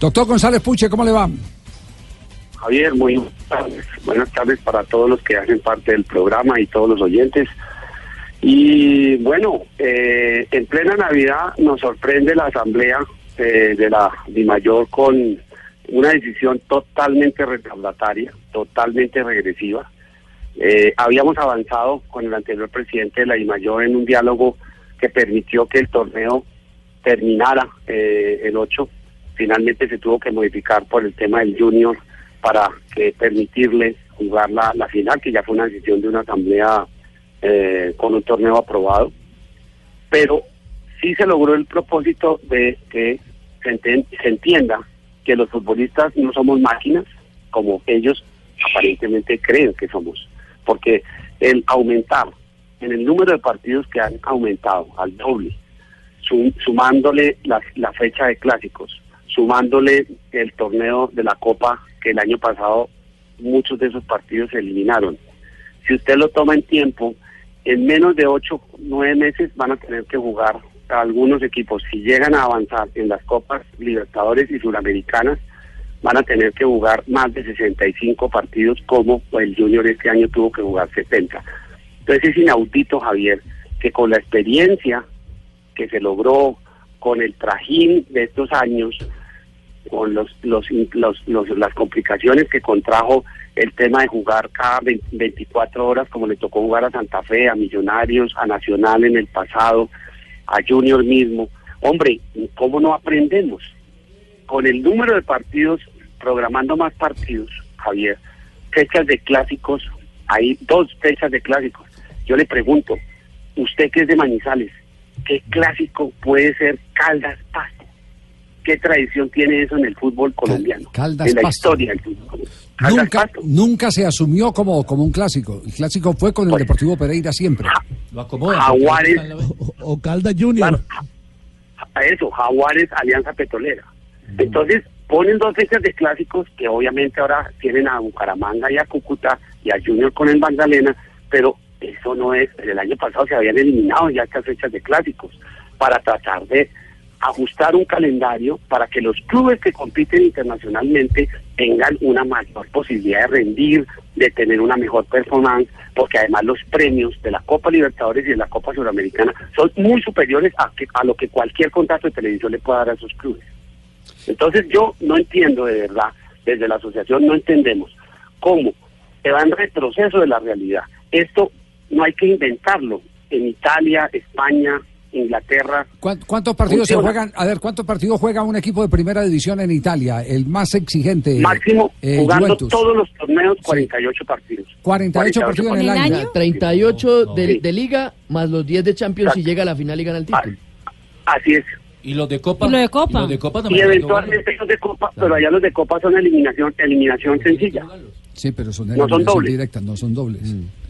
Doctor González Puche, ¿cómo le va? Javier, muy buenas tardes. Para todos los que hacen parte del programa y todos los oyentes. Y bueno, eh, en plena Navidad nos sorprende la asamblea eh, de la DIMAYOR con una decisión totalmente retardataria, totalmente regresiva. Eh, habíamos avanzado con el anterior presidente de la DIMAYOR en un diálogo que permitió que el torneo terminara el 8. Finalmente se tuvo que modificar por el tema del junior para que permitirle jugar la, final, que ya fue una decisión de una asamblea eh, con un torneo aprobado. Pero sí se logró el propósito de que se, entienda que los futbolistas no somos máquinas, como ellos aparentemente creen que somos. Porque el aumentar en el número de partidos que han aumentado al doble, sumándole la fecha de clásicos, sumándole el torneo de la Copa que el año pasado muchos de esos partidos se eliminaron. Si usted lo toma en tiempo, en menos de ocho, nueve meses van a tener que jugar algunos equipos. Si llegan a avanzar en las Copas Libertadores y Suramericanas, van a tener que jugar más de 65 partidos como el Junior este año tuvo que jugar 70. Entonces es inaudito, Javier, que con la experiencia que se logró, con el trajín de estos años, con los, los, los, las complicaciones que contrajo el tema de jugar cada 24 horas, como le tocó jugar a Santa Fe, a Millonarios, a Nacional en el pasado, a Junior mismo. Hombre, ¿cómo no aprendemos? Con el número de partidos, programando más partidos, Javier, fechas de clásicos, hay dos fechas de clásicos. Yo le pregunto, usted que es de Manizales, ¿qué clásico puede ser Caldas Pasto? Qué tradición tiene eso en el fútbol colombiano, Caldas en la Pasto. historia del fútbol. Nunca, nunca se asumió como, como un clásico. El clásico fue con el Pues, Deportivo Pereira siempre. Lo acomoda. Jaguares, O, o Caldas Junior. claro, a eso, Jaguares, Alianza Petrolera. Entonces, ponen dos fechas de clásicos que obviamente ahora tienen a Bucaramanga y a Cúcuta y a Junior con el Magdalena, pero eso no es, el año pasado se habían eliminado ya estas fechas de clásicos para tratar de ajustar un calendario para que los clubes que compiten internacionalmente tengan una mayor posibilidad de rendir, de tener una mejor performance, porque además los premios de la Copa Libertadores y de la Copa Suramericana son muy superiores a, que, a lo que cualquier contrato de televisión le pueda dar a esos clubes. Entonces yo no entiendo de verdad, desde la asociación no entendemos cómo se va en retroceso de la realidad. Esto no hay que inventarlo. En Italia, España, Inglaterra, ¿Cuán- ¿Cuántos partidos se Funciona. juegan? A ver, ¿cuántos partidos juega un equipo de primera división en Italia? El más exigente. máximo eh, jugando Juventus. todos los torneos 48 partidos. 48 partidos en el ¿En el año. año? 38 de, Sí. de liga más los 10 de Champions si Exacto. llega a la final y gana el título. Así es. Y los de Copa. ¿Y lo de Copa? los de Copa Y eventualmente los de Copa, pero allá los de Copa son eliminación eliminación sencilla. Sí, pero son No son eliminación dobles. directas, no son dobles.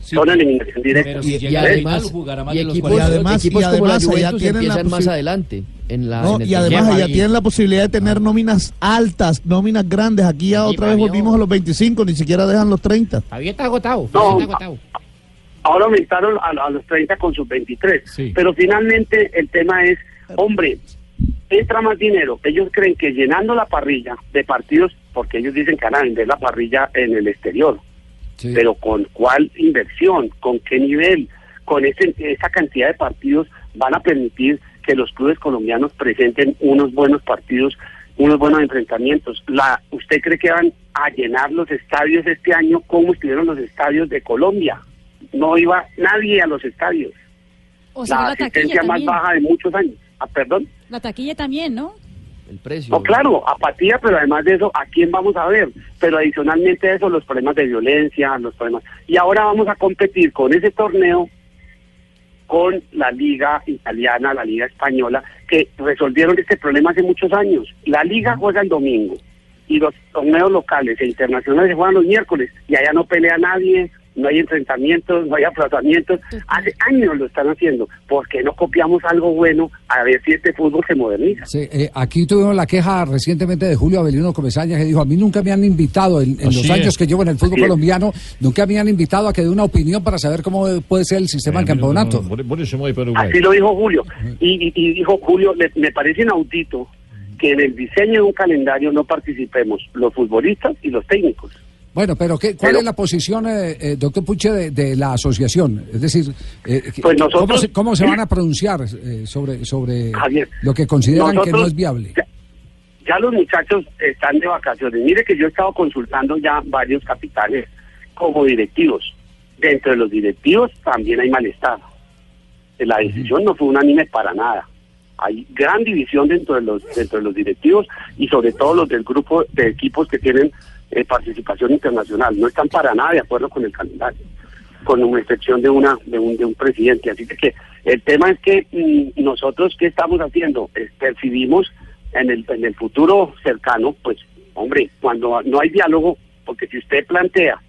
Sí, Son eliminación directa. Pero si Y, y además, jugará más y de los equipos, 40. Y además- equipos y como la además allá tienen la más adelante. En la, No, en y además allá tienen la posibilidad de tener nóminas altas, nóminas grandes. Aquí ya otra vez volvimos a los 25, ni siquiera dejan los 30. Javier está agotado. No. Está agotado. Ahora aumentaron a, a los 30 con sus 23. Sí. Pero finalmente el tema es, hombre, entra más dinero. Ellos creen que llenando la parrilla de partidos, porque ellos dicen que van a vender la parrilla en el exterior, Sí. pero con cuál inversión, con qué nivel, con ese, esa cantidad de partidos van a permitir que los clubes colombianos presenten unos buenos partidos, unos buenos enfrentamientos. La, ¿Usted cree que van a llenar los estadios este año como estuvieron los estadios de Colombia? No iba nadie a los estadios. O sea, la la asistencia más también. baja de muchos años. Ah, perdón. La taquilla también, ¿no? El precio. No, claro, apatía, pero además de eso, ¿a quién vamos a ver? Pero adicionalmente a eso, los problemas de violencia, los problemas... Y ahora vamos a competir con ese torneo con la liga italiana, la liga española, que resolvieron este problema hace muchos años. La liga juega el domingo y los torneos locales e internacionales se juegan los miércoles y allá no pelea nadie, no hay enfrentamientos, no hay aplazamientos. Hace años lo están haciendo. ¿Por qué no copiamos algo bueno a ver si este fútbol se moderniza? Sí, eh, aquí tuvimos la queja recientemente de Julio Avelino Comesaña que dijo, a mí nunca me han invitado en, los años es. que llevo en el fútbol Así es. colombiano, nunca me han invitado a que dé una opinión para saber cómo puede ser el sistema del campeonato. Eso me voy para Uruguay. Así lo dijo Julio. Y, y- y dijo Julio, le- me parece inaudito que en el diseño de un calendario no participemos los futbolistas y los técnicos. Bueno, pero ¿qué, ¿cuál Pero- es la posición, eh, eh, doctor Puche, de, de la asociación? Es decir, eh, Pues ¿cómo, nosotros- se, cómo se van a pronunciar eh, sobre, sobre Javier, lo que consideran que no es viable? Ya, ya los muchachos están de vacaciones. Mire que yo he estado consultando ya varios capitanes como directivos. Dentro de los directivos también hay malestar. La decisión no fue unánime para nada. Hay gran división dentro de los dentro de los directivos y sobre todo los del grupo de equipos que tienen eh, participación internacional. No están para nada de acuerdo con el calendario, con una excepción de una de un, de un presidente. Así que, el tema es que mm, nosotros qué estamos haciendo, Eh, percibimos en el en el futuro cercano, pues hombre, cuando no hay diálogo, porque si usted plantea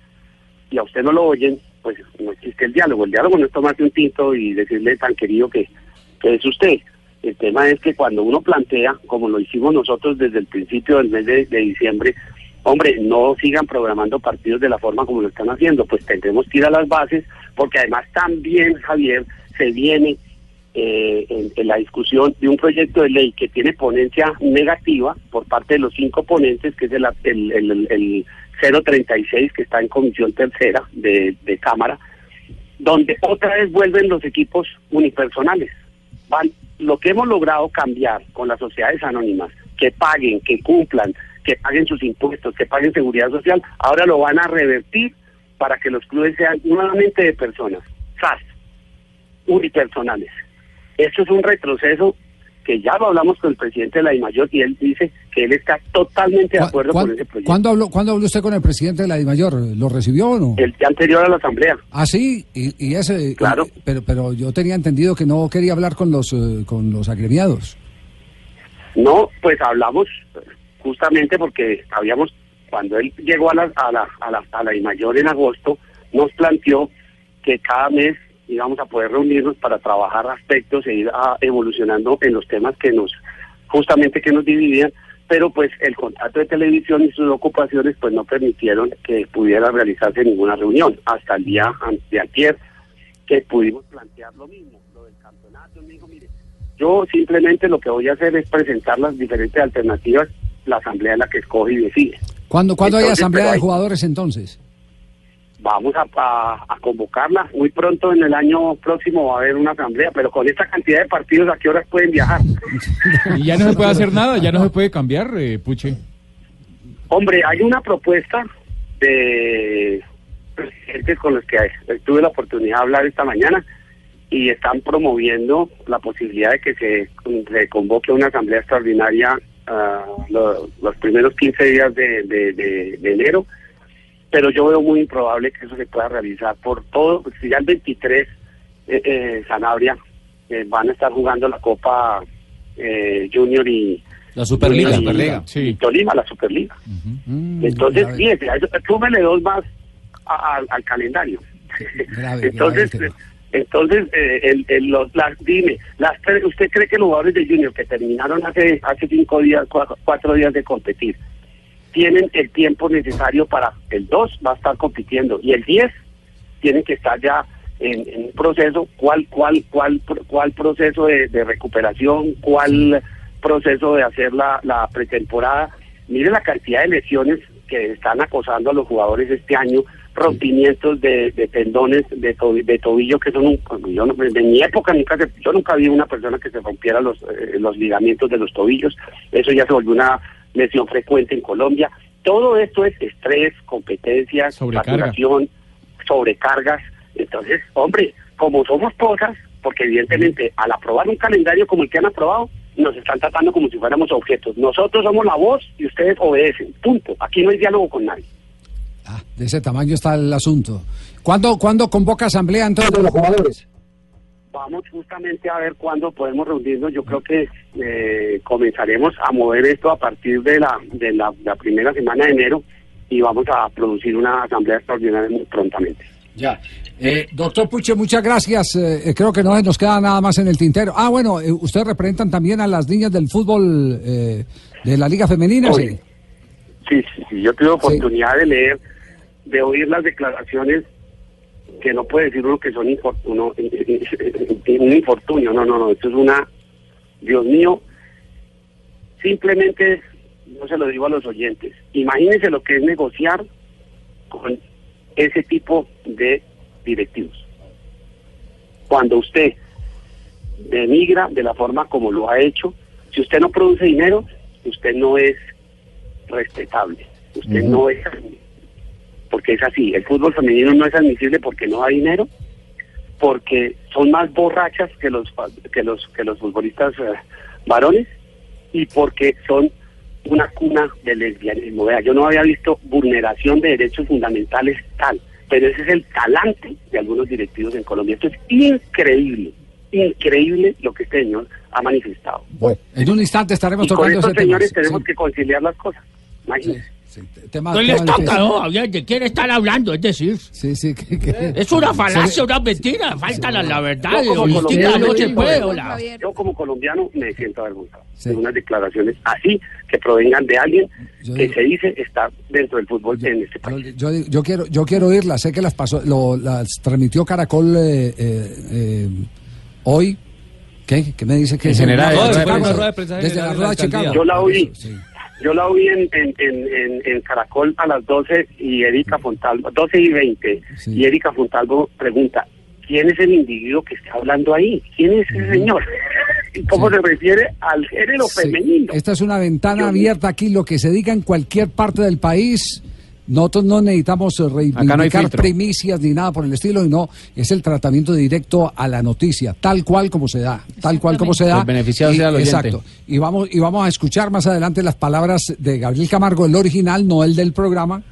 y a usted no lo oyen, pues no existe el diálogo. El diálogo no es tomarse un tinto y decirle tan querido que, es usted. El tema es que cuando uno plantea, como lo hicimos nosotros desde el principio del mes de diciembre, hombre, no sigan programando partidos de la forma como lo están haciendo, pues tendremos que ir a las bases, porque además también, Javier, se viene eh, en, la discusión de un proyecto de ley que tiene ponencia negativa por parte de los cinco ponentes, que es el, el, el, el 036 que está en comisión tercera de, de Cámara, donde otra vez vuelven los equipos unipersonales. Van, lo que hemos logrado cambiar con las sociedades anónimas, que paguen, que cumplan, que paguen sus impuestos, que paguen seguridad social, ahora lo van a revertir para que los clubes sean nuevamente de personas, SAS, unipersonales. Esto es un retroceso que ya lo hablamos con el presidente de la DIMAYOR y él dice que él está totalmente de ¿Cu- acuerdo con ese proyecto. ¿Cuándo habló, ¿Cuándo habló usted con el presidente de la DIMAYOR? ¿Lo recibió o no? El día anterior a la asamblea. Ah, sí, y, y ese... y- Claro. pero, pero yo tenía entendido que no quería hablar con los, eh, con los agremiados. No, pues hablamos justamente porque habíamos, cuando él llegó a la, a la, a la, a la DIMAYOR en agosto, nos planteó que cada mes íbamos a poder reunirnos para trabajar aspectos e ir ah, evolucionando en los temas que nos, justamente que nos dividían, pero pues el contrato de televisión y sus ocupaciones pues no permitieron que pudiera realizarse ninguna reunión hasta el día de ayer que pudimos plantear lo mismo, lo del campeonato, mire, yo simplemente lo que voy a hacer es presentar las diferentes alternativas, la asamblea es la que escoge y decide. ¿Cuándo, ¿cuándo hay Entonces, asamblea pero de hay- jugadores entonces? Vamos a, a- a convocarla. Muy pronto en el año próximo va a haber una asamblea, pero con esta cantidad de partidos, ¿a qué horas pueden viajar? Y ya no se puede hacer nada, ya no se puede cambiar, eh, Puche. Hombre, hay una propuesta de presidentes con los que tuve la oportunidad de hablar esta mañana y están promoviendo la posibilidad de que se, se convoque una asamblea extraordinaria ah, lo- los primeros 15 días de, de- de- de enero, pero yo veo muy improbable que eso se pueda realizar por todo, si ya el 23 eh, eh, Sanabria eh, van a estar jugando la Copa eh, Junior y La Superliga. y- Superliga. Sí. y Tolima, la Superliga. Mm, Entonces, fíjese, súmele dos más a- a- al calendario. Grave, entonces, grave. Entonces eh, el, los- las, dime, las, ¿usted cree que los jugadores de Junior que terminaron hace hace cinco días, cua- cuatro, días de competir, tienen el tiempo necesario para el 2 va a estar compitiendo y el 10 tienen que estar ya en, un proceso, cuál, cuál, cuál, cuál proceso de, recuperación, cuál proceso de hacer la pretemporada. Mire la cantidad de lesiones que están acosando a los jugadores este año, rompimientos de, de tendones de, to- de tobillo que son un, yo no- de mi época nunca yo nunca vi una persona que se rompiera los, eh, los ligamentos de los tobillos, eso ya se volvió una lesión frecuente en Colombia. Todo esto es estrés, competencias, Sobrecarga. saturación, sobrecargas. Entonces, hombre, como somos pocas, porque evidentemente al aprobar un calendario como el que han aprobado, nos están tratando como si fuéramos objetos. Nosotros somos la voz y ustedes obedecen. Punto. Aquí no hay diálogo con nadie. Ah, de ese tamaño está el asunto. ¿Cuándo, ¿cuándo convoca asamblea entonces de los jugadores? Vamos justamente a ver cuándo podemos reunirnos. Yo creo que eh, comenzaremos a mover esto a partir de la, de la, la primera semana de enero y vamos a producir una asamblea extraordinaria muy prontamente. Ya. Eh, doctor Puche, muchas gracias. Eh, eh, creo que no nos queda nada más en el tintero. Ah, bueno, eh, ustedes representan también a las niñas del fútbol eh, de la Liga Femenina, Oye, ¿sí? Sí, sí, sí, yo tuve oportunidad de leer, de oír las declaraciones que no puede decir uno que son infortunio, un infortunio, no, no, no, esto es una, Dios mío, simplemente, no se lo digo a los oyentes, imagínense lo que es negociar con ese tipo de directivos. Cuando usted denigra de la forma como lo ha hecho, si usted no produce dinero, usted no es respetable, usted no es porque es así, el fútbol femenino no es admisible porque no hay dinero, porque son más borrachas que los que los que los futbolistas eh, varones y porque son una cuna de lesbianismo. Vea, yo no había visto vulneración de derechos fundamentales tal, pero ese es el talante de algunos directivos en Colombia. Esto es increíble, increíble lo que este señor ha manifestado. Bueno, en un instante estaremos Y con tocando estos ese tema. señores tenemos sí, que conciliar las cosas. Imagínense. sí, tema- No les toca. ¿no? ¿De quién están hablando? Es decir, Sí, sí, que- que- es una falacia, una mentira. Faltan a la verdad. Yo como colombiano, no se yo puede. como- hola. Yo como colombiano me siento avergonzado Sí. de unas declaraciones así que provengan de alguien Yo que digo- se dice estar dentro del fútbol en este Yo, país. yo, yo quiero yo quiero oírlas, sé que las pasó, lo, las transmitió Caracol eh, eh, eh, hoy. ¿Qué? ¿Qué me dice que En general, desde la rueda de Chicago. Yo la oí. Yo la oí en, en, en, en, Caracol a las 12 y Erika Fontalvo, 12 y 20, Sí. y Erika Fontalvo pregunta, ¿quién es el individuo que está hablando ahí? ¿Quién es ese señor? ¿Y cómo Sí. se refiere al género Sí, femenino? Esta es una ventana Yo- abierta aquí, lo que se diga en cualquier parte del país. Nosotros no necesitamos eh, no reivindicar filtro. primicias ni nada por el estilo, y no, es el tratamiento directo a la noticia, tal cual como se da, tal cual como se da. El beneficiado Y- sea el oyente. Exacto. Y vamos, y vamos a escuchar más adelante las palabras de Gabriel Camargo, el original, no el del programa.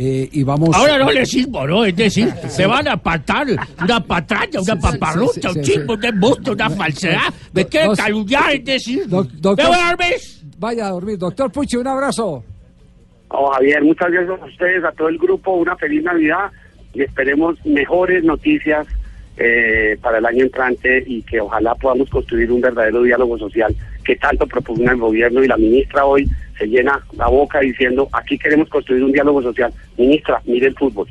eh, y vamos. Ahora no les sirvo, ¿no? Es decir, se van a apartar una patraña, una Sí, sí, paparrucha, sí, un sí. un embuste, una falsedad. Me No, quieren no, calumniar, es decir. Doc- ¿Me doctor- voy a dormir? Vaya a dormir. Doctor Puche, un abrazo. Oh, Javier, muchas gracias a ustedes, a todo el grupo, una feliz Navidad y esperemos mejores noticias eh, para el año entrante y que ojalá podamos construir un verdadero diálogo social que tanto propugna el gobierno y la ministra hoy se llena la boca diciendo aquí queremos construir un diálogo social. Ministra, mire el fútbol.